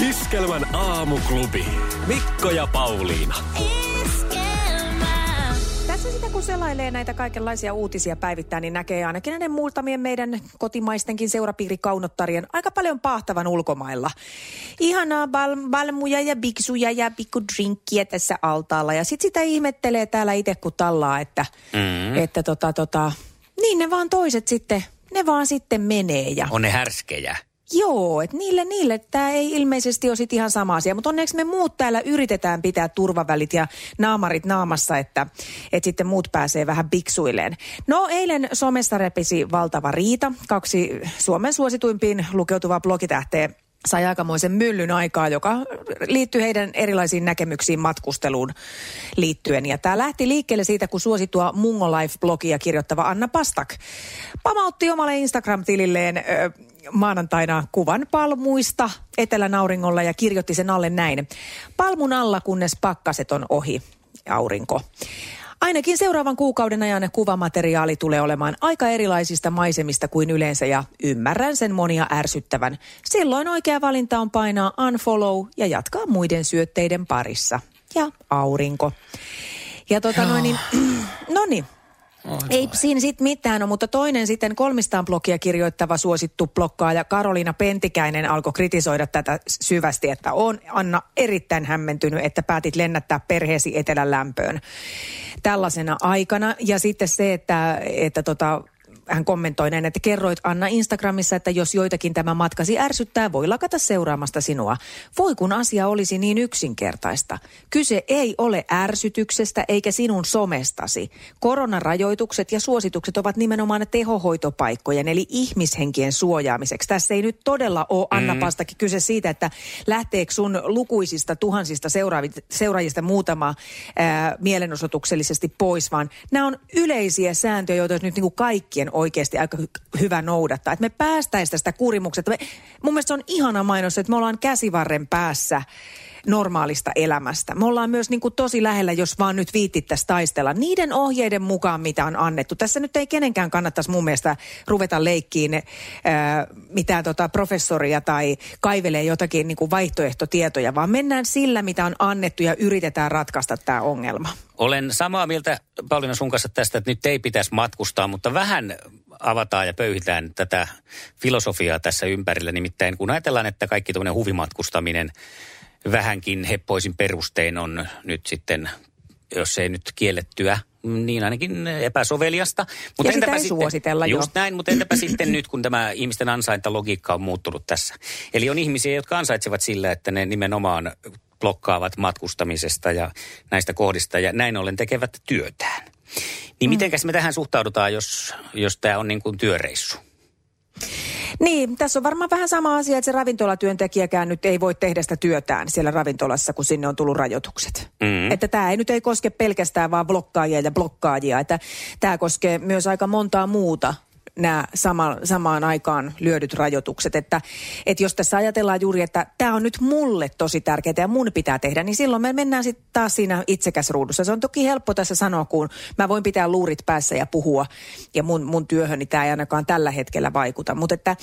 Iskelmän aamuklubi. Mikko ja Pauliina. Tässä sitä kun selailee näitä kaikenlaisia uutisia päivittäin, niin näkee ainakin näiden muutamien meidän kotimaistenkin seurapiirikaunottarien aika paljon pahtavan ulkomailla. Ihanaa bal- balmuja ja biksuja ja pikku drinkkiä tässä altaalla. Ja sitten sitä ihmettelee täällä itse kun tallaa, että, mm. että tota, tota, niin ne vaan toiset sitten, ne vaan sitten menee. Ja On ne härskejä. Joo, että niille, niille tämä ei ilmeisesti ole sit ihan sama asia, mutta onneksi me muut täällä yritetään pitää turvavälit ja naamarit naamassa, että, että sitten muut pääsee vähän biksuilleen. No eilen somessa repisi valtava riita. Kaksi Suomen suosituimpiin lukeutuvaa blogitähteä sai aikamoisen myllyn aikaa, joka liittyy heidän erilaisiin näkemyksiin matkusteluun liittyen. Ja tämä lähti liikkeelle siitä, kun suosittua Mungo Life-blogia kirjoittava Anna Pastak pamautti omalle Instagram-tililleen ö, maanantaina kuvan palmuista etelänauringolla ja kirjoitti sen alle näin. Palmun alla, kunnes pakkaset on ohi, aurinko. Ainakin seuraavan kuukauden ajan kuvamateriaali tulee olemaan aika erilaisista maisemista kuin yleensä ja ymmärrän sen monia ärsyttävän. Silloin oikea valinta on painaa unfollow ja jatkaa muiden syötteiden parissa. Ja aurinko. Ja tota noin niin, no niin, ei siinä sitten mitään ole, mutta toinen sitten kolmistaan blogia kirjoittava suosittu blokkaaja Karoliina Pentikäinen alkoi kritisoida tätä syvästi, että on Anna erittäin hämmentynyt, että päätit lennättää perheesi etelän lämpöön tällaisena aikana. Ja sitten se, että, että tota, hän kommentoi näin, että kerroit Anna Instagramissa, että jos joitakin tämä matkasi ärsyttää, voi lakata seuraamasta sinua. Voi kun asia olisi niin yksinkertaista. Kyse ei ole ärsytyksestä eikä sinun somestasi. Koronarajoitukset ja suositukset ovat nimenomaan tehohoitopaikkojen eli ihmishenkien suojaamiseksi. Tässä ei nyt todella ole Anna mm. Pastakin kyse siitä, että lähteekö sun lukuisista tuhansista seuraajista muutama ää, mielenosoituksellisesti pois, vaan nämä on yleisiä sääntöjä, joita nyt niin kuin kaikkien oikeasti aika hy- hyvä noudattaa. Että me päästäisiin tästä kurimuksesta. Mun mielestä se on ihana mainos, että me ollaan käsivarren päässä normaalista elämästä. Me ollaan myös niin kuin tosi lähellä, jos vaan nyt viittittäisiin taistella niiden ohjeiden mukaan, mitä on annettu. Tässä nyt ei kenenkään kannattaisi mun mielestä ruveta leikkiin ää, mitään tota professoria tai kaivelee jotakin niin kuin vaihtoehtotietoja, vaan mennään sillä, mitä on annettu ja yritetään ratkaista tämä ongelma. Olen samaa mieltä Pauliina sun kanssa tästä, että nyt ei pitäisi matkustaa, mutta vähän avataan ja pöyhitään tätä filosofiaa tässä ympärillä. Nimittäin kun ajatellaan, että kaikki tuommoinen huvimatkustaminen vähänkin heppoisin perustein on nyt sitten, jos ei nyt kiellettyä, niin ainakin epäsoveliasta. Ja sitä ei suositella, joo. Just näin, mutta entäpä sitten nyt, kun tämä ihmisten ansaintalogiikka on muuttunut tässä. Eli on ihmisiä, jotka ansaitsevat sillä, että ne nimenomaan blokkaavat matkustamisesta ja näistä kohdista ja näin ollen tekevät työtään. Niin mitenkäs me tähän suhtaudutaan, jos, jos tämä on niin kuin työreissu? Niin, tässä on varmaan vähän sama asia, että se ravintolatyöntekijäkään nyt ei voi tehdä sitä työtään siellä ravintolassa, kun sinne on tullut rajoitukset. Mm. Että tämä ei nyt ei koske pelkästään vaan blokkaajia ja blokkaajia, että tämä koskee myös aika montaa muuta nämä sama, samaan aikaan lyödyt rajoitukset. Että, että jos tässä ajatellaan juuri, että tämä on nyt mulle tosi tärkeää ja mun pitää tehdä, niin silloin me mennään sitten taas siinä itsekäsruudussa. Se on toki helppo tässä sanoa, kun mä voin pitää luurit päässä ja puhua ja mun, mun työhöni tämä ei ainakaan tällä hetkellä vaikuta. Mutta että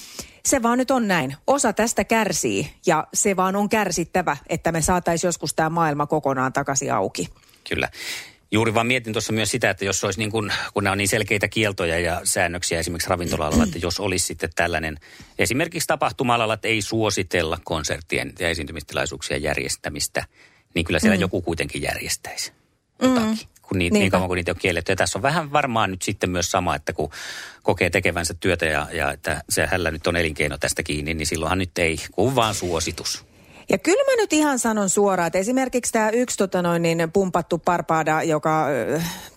se vaan nyt on näin. Osa tästä kärsii ja se vaan on kärsittävä, että me saataisiin joskus tämä maailma kokonaan takaisin auki. Kyllä. Juuri vaan mietin tuossa myös sitä, että jos olisi niin kuin, kun nämä on niin selkeitä kieltoja ja säännöksiä esimerkiksi ravintola että jos olisi sitten tällainen esimerkiksi tapahtuma että ei suositella konserttien ja esiintymistilaisuuksien järjestämistä, niin kyllä siellä mm. joku kuitenkin järjestäisi jotakin. Mm kun niitä, niin kauan kuin niitä on kielletty. Ja tässä on vähän varmaan nyt sitten myös sama, että kun kokee tekevänsä työtä ja, ja että se hällä nyt on elinkeino tästä kiinni, niin silloinhan nyt ei, kun vaan suositus. Ja kyllä mä nyt ihan sanon suoraan, että esimerkiksi tämä yksi tota noin, niin pumpattu parpaada, joka,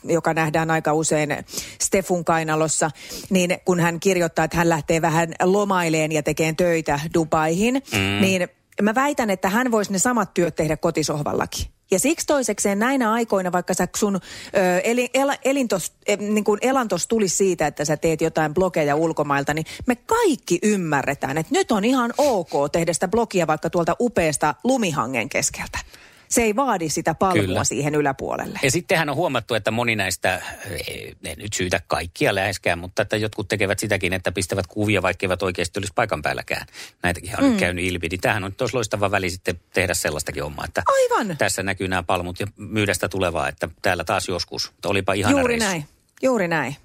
joka nähdään aika usein Stefun kainalossa, niin kun hän kirjoittaa, että hän lähtee vähän lomaileen ja tekee töitä Dubaihin, mm. niin mä väitän, että hän voisi ne samat työt tehdä kotisohvallakin. Ja siksi toisekseen näinä aikoina, vaikka sä sun ö, eli, el, elintos, e, niin kuin elantos tulisi siitä, että sä teet jotain blogeja ulkomailta, niin me kaikki ymmärretään, että nyt on ihan ok tehdä sitä blogia vaikka tuolta upeasta lumihangen keskeltä se ei vaadi sitä palvelua Kyllä. siihen yläpuolelle. Ja sittenhän on huomattu, että moni näistä, en nyt syytä kaikkia läheskään, mutta että jotkut tekevät sitäkin, että pistävät kuvia, vaikka eivät oikeasti olisi paikan päälläkään. Näitäkin on mm. nyt käynyt ilmi. Niin tämähän on tosi loistava väli sitten tehdä sellaistakin omaa, että Aivan. tässä näkyy nämä palmut ja myydä sitä tulevaa, että täällä taas joskus. Olipa ihan Juuri reissu. näin. Juuri näin.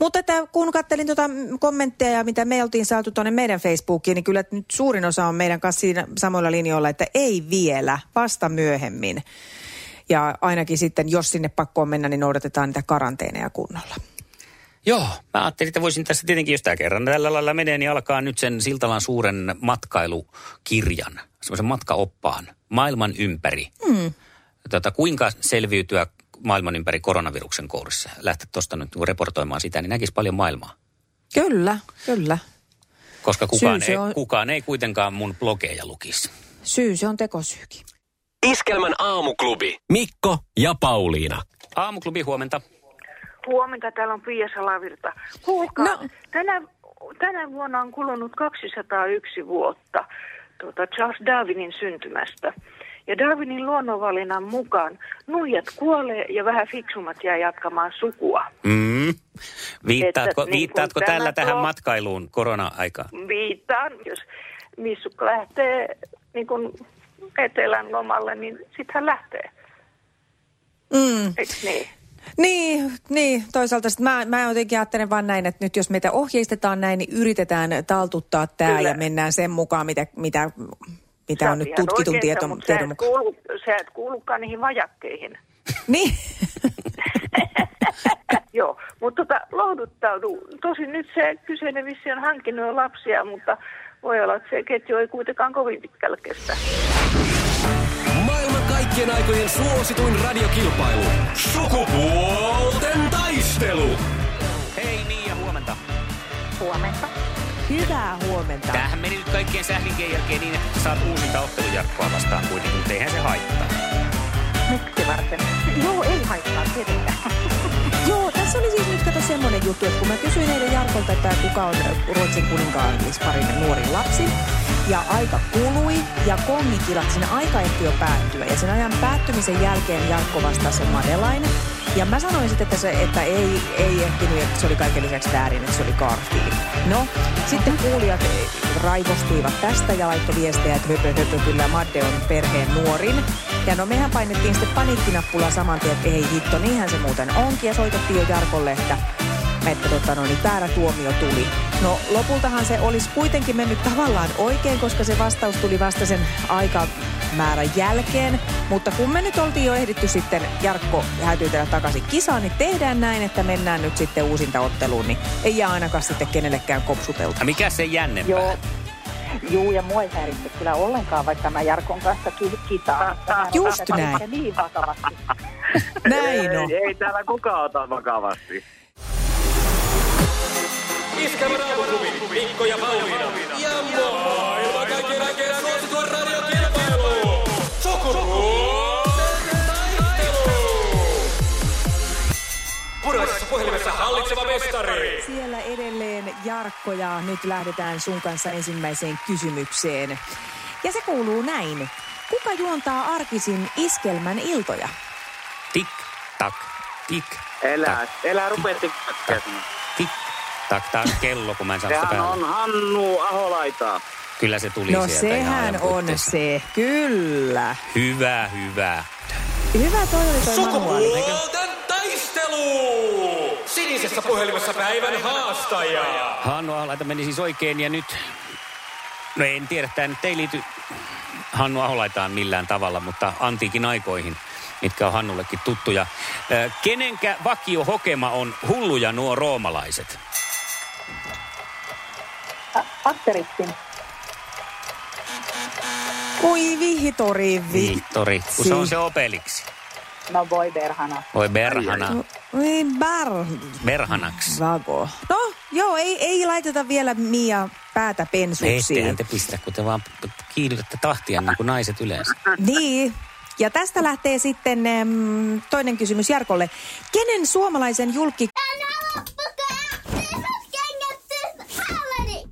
Mutta että kun kattelin tuota kommentteja, mitä me oltiin saatu tuonne meidän Facebookiin, niin kyllä nyt suurin osa on meidän kanssa siinä samoilla linjoilla, että ei vielä, vasta myöhemmin. Ja ainakin sitten, jos sinne pakkoon mennä, niin noudatetaan niitä karanteeneja kunnolla. Joo, mä ajattelin, että voisin tässä tietenkin, jos tämä kerran tällä lailla menee, niin alkaa nyt sen Siltalan suuren matkailukirjan, semmoisen matkaoppaan, maailman ympäri. Hmm. Tota, kuinka selviytyä maailman ympäri koronaviruksen kourissa. Lähteä tuosta nyt reportoimaan sitä, niin näkisi paljon maailmaa. Kyllä, kyllä. Koska kukaan, ei, on... kukaan ei kuitenkaan mun blogeja lukisi. Syy se on tekosyykin. Iskelmän aamuklubi. Mikko ja Pauliina. Aamuklubi, huomenta. Huomenta, täällä on Pia Salavirta. Kuulkaa, no. tänä, tänä vuonna on kulunut 201 vuotta tuota Charles Darwinin syntymästä. Ja Darwinin luonnonvalinnan mukaan nuijat kuolee ja vähän fiksummat jää jatkamaan sukua. Mm. Viittaatko, että, viittaatko niin tällä tähän tuo, matkailuun korona-aikaan? Viittaan. Jos missukka lähtee niin kuin etelän lomalle, niin sitten hän lähtee. Mm. Eikö niin? Niin, niin, toisaalta sit mä, mä jotenkin ajattelen vaan näin, että nyt jos meitä ohjeistetaan näin, niin yritetään taltuttaa tämä ja mennään sen mukaan, mitä, mitä mitä on, on nyt tutkitun tieton, tiedon mukaan. Kuulu, sä et kuulukaan niihin vajakkeihin. niin. Joo, mutta tota, lohduttaudu. Tosin nyt se kyseinen vissi on hankkinut lapsia, mutta voi olla, että se ketju ei kuitenkaan kovin pitkälle kestä. Maailman kaikkien aikojen suosituin radiokilpailu. Sukupuolten taistelu. Hei Niia, huomenta. Huomenta. Hyvää huomenta. Tämähän meni nyt kaikkien sählinkien jälkeen niin, että saat uusinta ottelujarkkoa vastaan kuitenkin, mutta eihän se haittaa. Miksi varten? Joo, ei haittaa tietenkään. Joo, tässä oli siis nyt kato semmoinen juttu, että kun mä kysyin eilen Jarkolta, että kuka on Ruotsin kuninkaallisparin nuorin lapsi, ja aika kului ja kongi kilahti, siinä aika ehti jo päättyä. Ja sen ajan päättymisen jälkeen Jarkko vastasi Madelaine. Ja mä sanoin sitten, että, se, että ei, ei ehtinyt, että se oli kaiken lisäksi väärin, että se oli Garfield. No, sitten kuulijat raivostuivat tästä ja laittoi viestejä, että höpö, höpö, kyllä Madde on perheen nuorin. Ja no mehän painettiin sitten paniikkinappulaa saman tien, että ei hitto, niinhän se muuten onkin. Ja soitettiin jo Jarkolle, että että tota, no, niin väärä tuomio tuli. No lopultahan se olisi kuitenkin mennyt tavallaan oikein, koska se vastaus tuli vasta sen aikamäärän jälkeen. Mutta kun me nyt oltiin jo ehditty sitten Jarkko hätyytellä takaisin kisaan, niin tehdään näin, että mennään nyt sitten uusinta otteluun, niin ei jää ainakaan sitten kenellekään kopsutelta. Mikä se jännempää? Joo. Juu, ja mua ei häiritse kyllä ollenkaan, vaikka mä Jarkon kanssa kisaan. Just näin. Niin vakavasti. Näin on. Ei, ei täällä kukaan ota vakavasti. Iskävä raamuklubi, Mikko ja Pauliina. Ja maailman kaikkien aikeen suosituen radiokilpailu. Sukupuolten taistelu. Puraisessa puhelimessa hallitseva mestari. Siellä edelleen Jarkko ja nyt lähdetään sun kanssa ensimmäiseen kysymykseen. Ja se kuuluu näin. Kuka juontaa arkisin iskelmän iltoja? Tik, tak, tik, Elää, elää rupea tik, tik, tak, taas kello, kun mä en saa sitä päälle. on Hannu Aholaita. Kyllä se tuli no sieltä sehän on se, kyllä. Hyvä, hyvä. Hyvä toi oli toi Sukupuolten taistelu! Sinisessä puhelimessa päivän haastaja. Hannu Aholaita meni siis oikein ja nyt... No en tiedä, tämä nyt ei liity Hannu Aholaitaan millään tavalla, mutta antiikin aikoihin – mitkä on Hannullekin tuttuja. Kenenkä vakio hokema on hulluja nuo roomalaiset? Asterixin. Oi vihtori, vihtori. Kun se on se opeliksi. No voi berhana. Voi berhana. Voi ber... Berhanaksi. Vago. No, joo, ei, ei laiteta vielä Mia päätä pensuksiin. Ettehän te pistä, kun te vaan kiihdytätte tahtia niin kuin naiset yleensä. Niin. Ja tästä lähtee sitten em, toinen kysymys Jarkolle. Kenen suomalaisen julkki...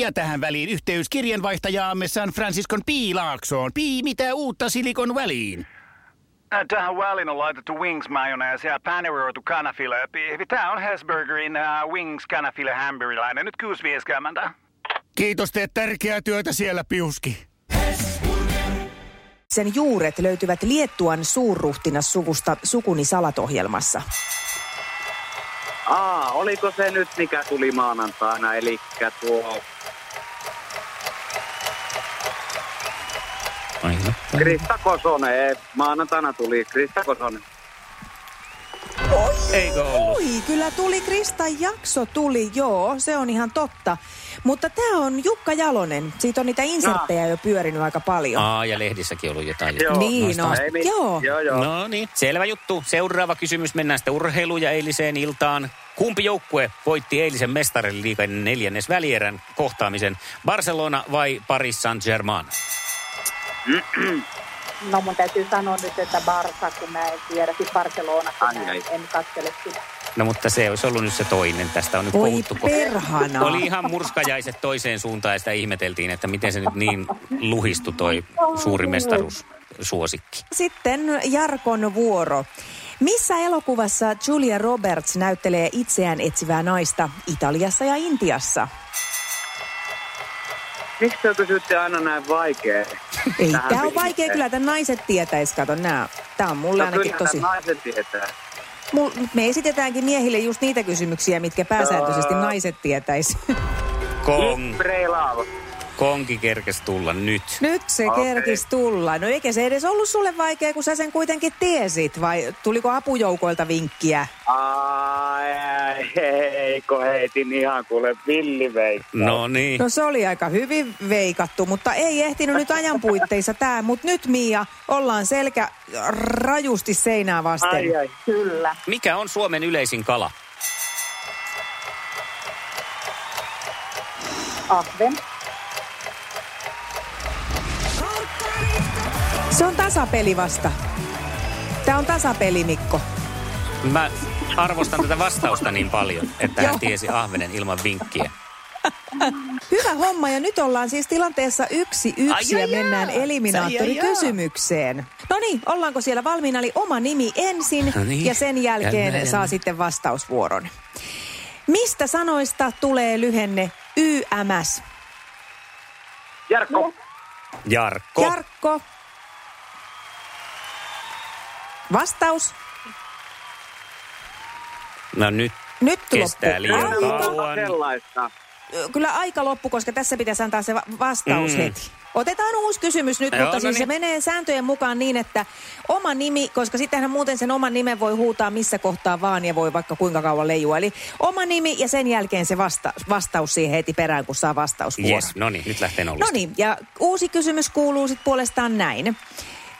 Ja tähän väliin yhteys kirjanvaihtajaamme San Franciscon Piilaaksoon. Pii, mitä uutta Silikon väliin? Äh, Tähän väliin on laitettu wings mayonnaise ja paneroitu kanafila. Tämä on Hesburgerin uh, wings kanafila hamburilainen. Nyt 6.50. Kiitos, teet tärkeää työtä siellä, Piuski. Sen juuret löytyvät Liettuan suurruhtinassuvusta Sukuni Salat-ohjelmassa. Aa, oliko se nyt mikä tuli maanantaina, eli tuo. Krista Kosonen, ei, maanantaina tuli Krista Kosonen. Eikö ollut? Kyllä tuli Krista jakso tuli, joo, se on ihan totta. Mutta tämä on Jukka Jalonen. Siitä on niitä inserttejä jo pyörinyt aika paljon. Aa, ja lehdissäkin ollut jotain. Joo, Niin on. Ei mit- Joo. Joo, joo. No niin, selvä juttu. Seuraava kysymys. Mennään sitten urheiluun ja eiliseen iltaan. Kumpi joukkue voitti eilisen mestariliikan neljännes välierän kohtaamisen? Barcelona vai Paris Saint-Germain? No mun täytyy sanoa nyt, että Barsa, kun mä en tiedä, siis Barcelona, kun Ai, mä ai. en katsele sitä. No mutta se olisi ollut nyt se toinen. Tästä on nyt Voi puhuttu. perhana. Oli ihan murskajaiset toiseen suuntaan ja sitä ihmeteltiin, että miten se nyt niin luhistui toi suuri mestaruussuosikki. Sitten Jarkon vuoro. Missä elokuvassa Julia Roberts näyttelee itseään etsivää naista Italiassa ja Intiassa? Miksi te kysytte aina näin vaikea? Ei, Tähän tämä on vaikea kyllä, että naiset tietäis, kato nää. Tämä on mulle No ainakin kyllä tosi... naiset tietää. Me esitetäänkin miehille just niitä kysymyksiä, mitkä pääsääntöisesti naiset tietäis. Kong, Preilaava. Konki kerkes tulla nyt. Nyt se Okei. kerkis tulla. No eikä se edes ollut sulle vaikea, kun sä sen kuitenkin tiesit, vai tuliko apujoukoilta vinkkiä? Ai, heiko, heitin ihan kuule villiveikka. No niin. No se oli aika hyvin veikattu, mutta ei ehtinyt nyt ajan puitteissa tämä. Mutta nyt Mia, ollaan selkä rajusti seinää vasten. Ai, ai. Kyllä. Mikä on Suomen yleisin kala? Ahven. Se on tasapeli vasta. Tämä on tasapeli, Mikko. Mä arvostan tätä vastausta niin paljon, että hän tiesi ahvenen ilman vinkkiä. Hyvä homma ja nyt ollaan siis tilanteessa yksi yksi Ai, ja mennään eliminaattorikysymykseen. No niin, ollaanko siellä valmiina? Eli oma nimi ensin No niin. ja sen jälkeen Jännä, saa jännä. sitten vastausvuoron. Mistä sanoista tulee lyhenne YMS? Jarkko, Jarkko. Jarkko. Vastaus. No nyt Nyt Kestää loppu. liian kauan. sellaista. Kyllä aika loppu, koska tässä pitäisi antaa se va- vastaus Mm. heti. Otetaan uusi kysymys nyt, Joo, mutta no siis se niin. menee sääntöjen mukaan niin, että oma nimi, koska sittenhän muuten sen oman nimen voi huutaa missä kohtaa vaan ja voi vaikka kuinka kauan leijua. Eli oma nimi ja sen jälkeen se vasta- vastaus siihen heti perään, kun saa vastausvuoron. Yes, no niin, nyt lähtee nollista. No niin, ja uusi kysymys kuuluu sitten puolestaan näin.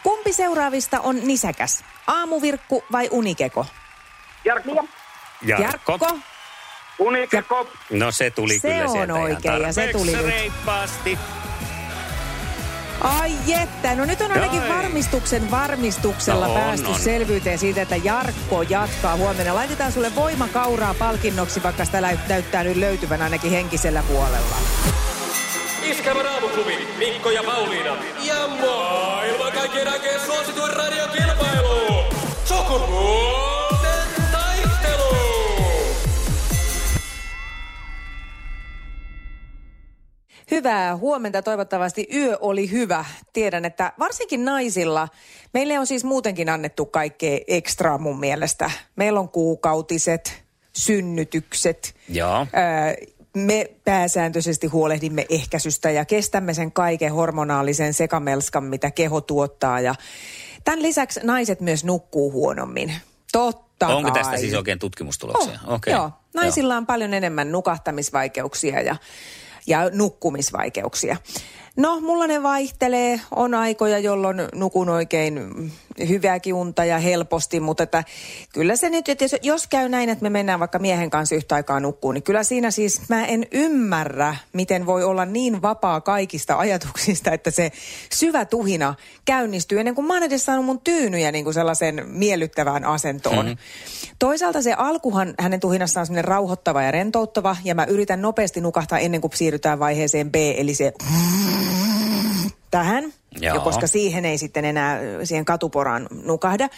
Kumpi seuraavista on nisäkäs? Aamuvirkku vai unikeko? Jarkko, Jarkko. Jarkko. unikeko. No se tuli Se kyllä on sieltä ihan oikein, ja se tuli nyt. reippaasti. Ai jettä, no nyt on ainakin Ai. varmistuksen varmistuksella No on, päästy on. selvyyteen siitä, että Jarkko jatkaa huomenna. Laitetaan sulle voimakauraa palkinnoksi, vaikka sitä näyt- näyttää nyt löytyvän ainakin henkisellä puolella. Iskävä raamuklubi, Mikko ja Pauliina. Ja maailman kaikkien aikeen suosituen radiokilpailu. Sukupuolten taistelu. Hyvää huomenta, toivottavasti yö oli hyvä. Tiedän, että varsinkin naisilla, meille on siis muutenkin annettu kaikkea ekstraa mun mielestä. Meillä on kuukautiset, synnytykset, Joo. Ää, me pääsääntöisesti huolehdimme ehkäisystä ja kestämme sen kaiken hormonaalisen sekamelskan, mitä keho tuottaa. Ja tämän lisäksi naiset myös nukkuu huonommin. Totta Onko kai. tästä siis oikein tutkimustuloksia? Oh, Okei. Joo, naisilla on paljon enemmän nukahtamisvaikeuksia ja, ja nukkumisvaikeuksia. No, mulla ne vaihtelee. On aikoja, jolloin nukun oikein hyvääkin unta ja helposti, mutta että kyllä se nyt, että jos, käy näin, että me mennään vaikka miehen kanssa yhtä aikaa nukkuun, niin kyllä siinä siis mä en ymmärrä, miten voi olla niin vapaa kaikista ajatuksista, että se syvä tuhina käynnistyy ennen kuin mä oon edes saanut mun tyynyjä niin kuin sellaisen miellyttävään asentoon. Mhm. Toisaalta se alkuhan hänen tuhinassaan on semmoinen rauhoittava ja rentouttava, ja mä yritän nopeasti nukahtaa ennen kuin siirrytään vaiheeseen B, eli se tähän, Joo. ja koska siihen ei sitten enää siihen katuporaan nukahda.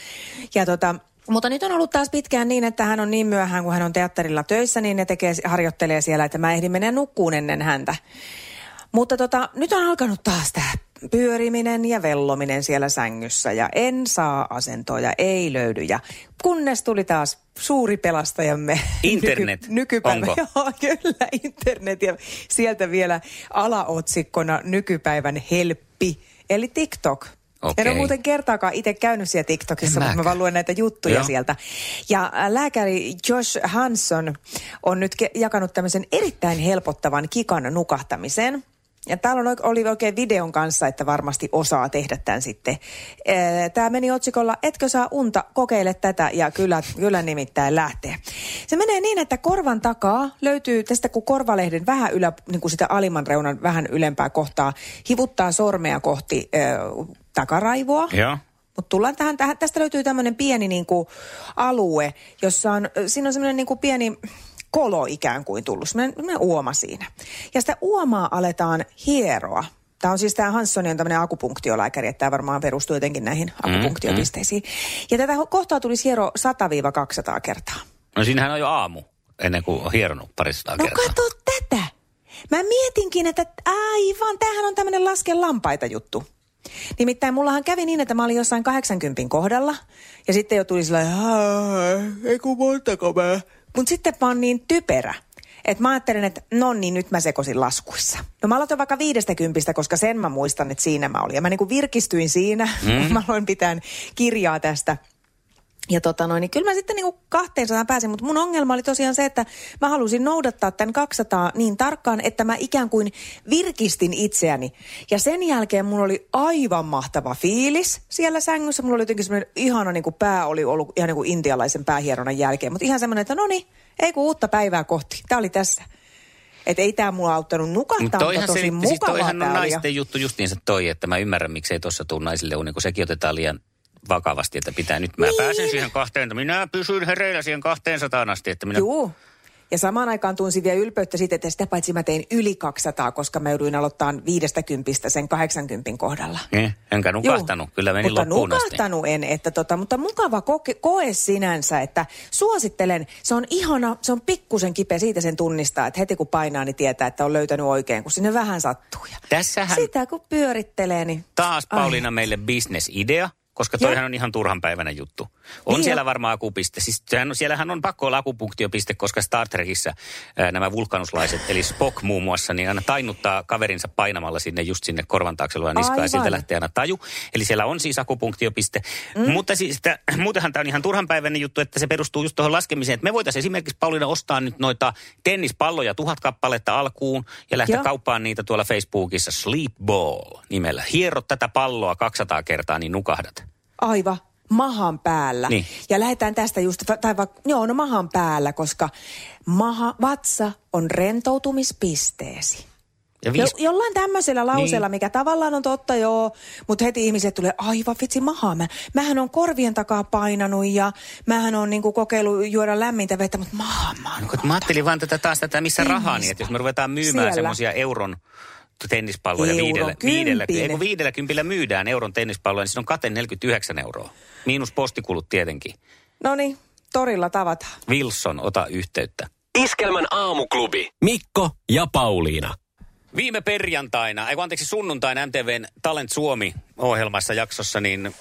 Ja tota, mutta nyt on ollut taas pitkään niin, että hän on niin myöhään, kun hän on teatterilla töissä, niin ne tekee, harjoittelee siellä, että mä ehdin mennä nukkuun ennen häntä. Mutta tota, nyt on alkanut taas tämä pyöriminen ja vellominen siellä sängyssä ja en saa asentoja, ei löydy. Ja kunnes tuli taas suuri pelastajamme. Internet, Nyky, nykypäivä. onko? Joo, kyllä, internet ja sieltä vielä alaotsikkona nykypäivän helppi, eli TikTok. Okei. En ole muuten kertaakaan itse käynyt siellä TikTokissa, mutta mä vaan luen näitä juttuja Joo. sieltä. Ja äh, lääkäri Josh Hanson on nyt ke- jakanut tämmöisen erittäin helpottavan kikan nukahtamiseen. Ja täällä on, oli oikein videon kanssa, että varmasti osaa tehdä tämän sitten. Tämä meni otsikolla, etkö saa unta, kokeile tätä ja kyllä, kyllä nimittäin lähtee. Se menee niin, että korvan takaa löytyy tästä kun korvalehden vähän ylä, niin kuin sitä alimman reunan vähän ylempää kohtaa, hivuttaa sormea kohti äh, takaraivoa. Joo. Mutta tullaan tähän, tähän, tästä löytyy tämmöinen pieni niinku alue, jossa on, siinä on semmoinen niinku pieni kolo ikään kuin tullut, semmoinen semmoinen uoma siinä. Ja sitä uomaa aletaan hieroa. Tämä on siis tämä Hanssoni on tämmöinen akupunktiolääkäri, että tämä varmaan perustuu jotenkin näihin akupunktiopisteisiin. Ja tätä kohtaa tulisi hiero 100-200 kertaa. No siinähän on jo aamu, ennen kuin on hieronut parista No kertaa. kato tätä. Mä mietinkin, että aivan, tämähän on tämmöinen laske lampaita juttu. Nimittäin mullahan kävi niin, että mä olin jossain 80 kohdalla. Ja sitten jo tuli sellainen, "Haa, ei kun montako mä. Mutta sitten mä oon niin typerä. Että mä ajattelin, että no niin, nyt mä sekosin laskuissa. No mä aloitin vaikka viidestä kympistä, koska sen mä muistan, että siinä mä olin. Ja mä niinku virkistyin siinä, mm. mä aloin pitää kirjaa tästä. Ja tota noin, niin kyllä mä sitten niinku 200 pääsin, mutta mun ongelma oli tosiaan se, että mä halusin noudattaa tämän 200 niin tarkkaan, että mä ikään kuin virkistin itseäni. Ja sen jälkeen mun oli aivan mahtava fiilis siellä sängyssä. Mulla oli jotenkin semmoinen ihana niin kuin pää oli ollut ihan niin kuin intialaisen päähieronnan jälkeen. Mutta ihan semmoinen, että no niin, ei kun uutta päivää kohti. Tämä oli tässä. Että ei tämä mua auttanut nukahtaa, mutta tosi se, mukavaa siis toihan on naisten juttu justiinsa toi, että mä ymmärrän, miksei tuossa tuu naisille uni, kun sekin otetaan liian vakavasti, että pitää nyt, mä Niin. pääsen siihen kahteen, minä pysyn hereillä siihen 200 asti, että minä Joo. Ja samaan aikaan tunsin vielä ylpeyttä siitä, että sitä paitsi mä tein yli 200, koska mä jouduin aloittamaan 50 sen 80 kohdalla. Eh, enkä nukahtanut, kyllä meni mutta loppuun asti. nukahtanut en, että tota, mutta mukava koke, koe sinänsä, että suosittelen, se on ihana, se on pikkusen kipeä, siitä sen tunnistaa, että heti kun painaa, niin tietää, että on löytänyt oikein, kun sinne vähän sattuu. Ja Tässähän sitä kun pyörittelee, niin... taas Ai. Pauliina meille bisnesidea, koska Joo. toihan on ihan turhanpäiväinen juttu. On Niin siellä jo. varmaan akupiste. Siis sehän on, siellähän on pakko olla akupunktiopiste, koska Star Trekissä ää, nämä vulkanuslaiset, eli Spock muun muassa, niin aina tainuttaa kaverinsa painamalla sinne just sinne korvan taakse luo niskaan ja siltä lähtee aina taju. Eli siellä on siis akupunktiopiste. Mm. Mutta siis, että, muutenhan tämä on ihan turhanpäiväinen juttu, että se perustuu just tuohon laskemiseen. Että me voitaisiin esimerkiksi Pauliina ostaa nyt noita tennispalloja tuhat kappaletta alkuun ja lähteä Joo. kauppaan niitä tuolla Facebookissa Sleep Ball nimellä. Hiero tätä palloa 200 kertaa, niin nukahdat. Aivan mahan päällä. Niin. Ja lähdetään tästä just, tai vaikka, joo, no mahan päällä, koska maha, vatsa on rentoutumispisteesi. Ja Jo, viis... jollain tämmöisellä lauseella, Niin. mikä tavallaan on totta, joo, mutta heti ihmiset tulee, aivan vitsi mahaa. Mä, mähän on korvien takaa painanut ja mähän on niinku kokeillut juoda lämmintä vettä, mutta maha, mä No, mä ajattelin vaan tätä taas tätä missä rahaa, niin että jos me ruvetaan myymään semmoisia euron tennispalloja Euron viidellä, viidellä, ei kun viidellä kympillä myydään euron tennispalloja, niin siinä on kate 49 euroa. Miinus postikulut tietenkin. No niin, torilla tavataan. Wilson, ota yhteyttä. Iskelmän aamuklubi. Mikko ja Pauliina. Viime perjantaina, ei anteeksi sunnuntaina MTVn Talent Suomi-ohjelmassa jaksossa, niin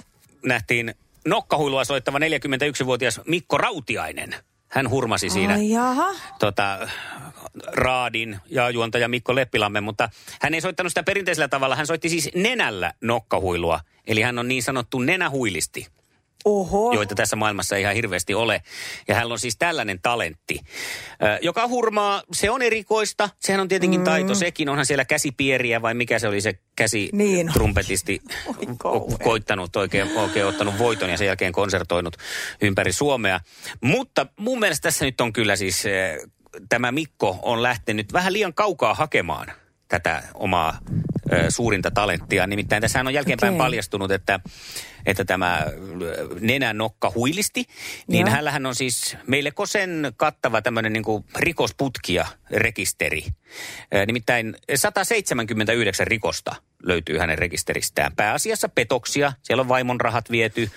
nähtiin nokkahuilua soittava 41-vuotias Mikko Rautiainen. Hän hurmasi siinä Ai jaha. tota, Raadin ja juontaja Mikko Leppilamme, mutta hän ei soittanut sitä perinteisellä tavalla. Hän soitti siis nenällä nokkahuilua, eli hän on niin sanottu nenähuilisti. Oho. joita tässä maailmassa ei ihan hirveästi ole. Ja hän on siis tällainen talentti, joka hurmaa, se on erikoista. Sehän on tietenkin mm. taito sekin. Onhan siellä käsipieriä vai mikä se oli se käsi Niin trumpetisti Oi koittanut oikein, oikein ottanut voiton ja sen jälkeen konsertoinut ympäri Suomea. Mutta mun mielestä tässä nyt on kyllä siis tämä Mikko on lähtenyt vähän liian kaukaa hakemaan tätä omaa ö, suurinta talenttia. Nimittäin tässä on jälkeenpäin Okei. paljastunut, että, että tämä nenänokka huilisti, niin Joo. hänellähän on siis meille sen kattava tämmöinen niin rikosputkia rekisteri. Ö, Nimittäin 179 rikosta löytyy hänen rekisteristään. Pääasiassa petoksia, siellä on vaimon rahat viety,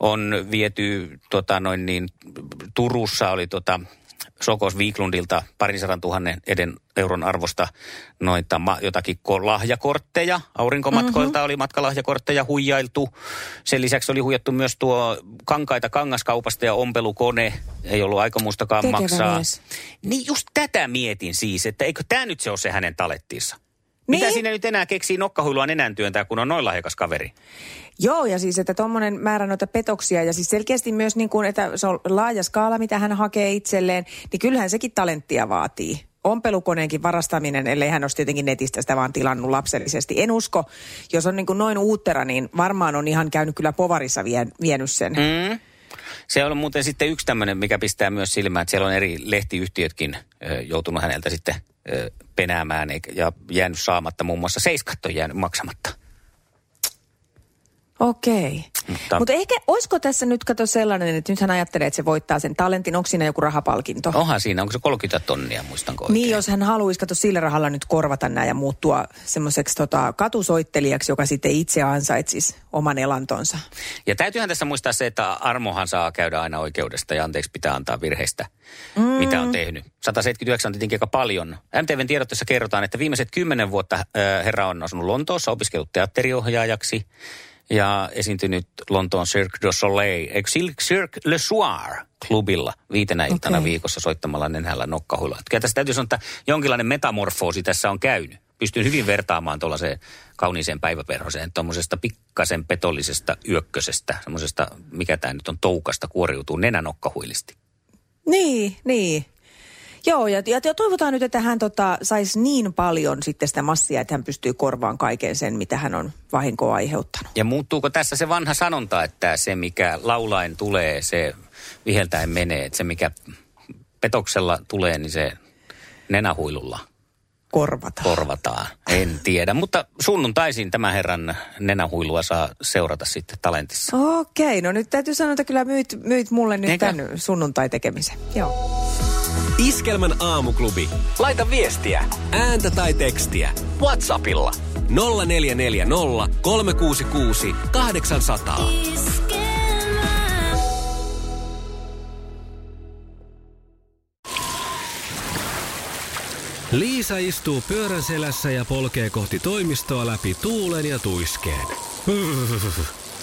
on viety tota noin niin, Turussa oli tota, Sokos Viiklundilta parin sadan tuhannen eden euron arvosta noita ma, jotakin ko- lahjakortteja. Aurinkomatkoilta mm-hmm. oli matkalahjakortteja huijailtu. Sen lisäksi oli huijattu myös tuo kankaita kangaskaupasta ja ompelukone. Ei ollut aikomustakaan Tekevä maksaa. mies. Niin just tätä mietin siis, että eikö tämä nyt se ole se hänen talenttinsa? Mitä Niin. siinä nyt enää keksii nokkahuilua nenän työntää, kun on noin lahjakas kaveri? Joo, ja siis, että tuommoinen määrä noita petoksia, ja siis selkeästi myös niin kuin, että se on laaja skaala, mitä hän hakee itselleen, niin kyllähän sekin talenttia vaatii. Ompelukoneenkin varastaminen, ellei hän olisi tietenkin netistä sitä vaan tilannut lapsellisesti. En usko, jos on niin kuin noin uuttera, niin varmaan on ihan käynyt kyllä povarissa vie, vienyt sen. Mm. Se on muuten sitten yksi tämmöinen, mikä pistää myös silmään, että siellä on eri lehtiyhtiötkin joutunut häneltä sitten penäämään ja jäänyt saamatta. Muun muassa Seiskat on jäänyt maksamatta. Okei. Mutta- Mutta ehkä, olisiko tässä nyt kato sellainen, että nyt hän ajattelee, että se voittaa sen talentin, onko siinä joku rahapalkinto? Onhan siinä, onko se 30 tonnia, muistanko oikein? Niin, jos hän haluaisi kato sillä rahalla nyt korvata nämä ja muuttua semmoiseksi tota, katusoittelijaksi, joka sitten itse ansaitsisi oman elantonsa. Ja täytyyhän tässä muistaa se, että armohan saa käydä aina oikeudesta ja anteeksi pitää antaa virheistä, mm. mitä on tehnyt. 179 on tietenkin aika paljon. MTVn tiedotteessa kerrotaan, että viimeiset kymmenen vuotta äh, herra on asunut Lontoossa, opiskellut teatteriohjaajaksi ja esiintynyt Lontoon Cirque du Soleil, eikö Cirque Le Soir klubilla viitenä iltana Okei. viikossa soittamalla nenällä nokkahuilla. Kyllä tässä täytyy sanoa, että jonkinlainen metamorfoosi tässä on käynyt. Pystyn hyvin vertaamaan tuollaiseen kauniiseen päiväperhoseen, tuommoisesta pikkasen petollisesta yökkösestä, semmoisesta, mikä tämä nyt on, toukasta kuoriutuu nenänokkahuilisti. Niin, niin. Joo, ja, ja, ja toivotaan nyt, että hän tota, saisi niin paljon sitten sitä massia, että hän pystyy korvaan kaiken sen, mitä hän on vahinkoa aiheuttanut. Ja muuttuuko tässä se vanha sanonta, että se mikä laulain tulee, se viheltäen menee, että se mikä petoksella tulee, niin se nenähuilulla Korvataan. korvataan. En tiedä, mutta sunnuntaisin tämän herran nenähuilua saa seurata sitten talentissa. Okei, no nyt täytyy sanoa, että kyllä myyt, myyt mulle nyt Eikö? tämän sunnuntai-tekemisen. Joo. Iskelmän aamuklubi. Laita viestiä, Ääntä tai tekstiä. Whatsappilla. 0440 366 800. Liisa istuu pyörän selässä ja polkee kohti toimistoa läpi tuulen ja tuiskeen.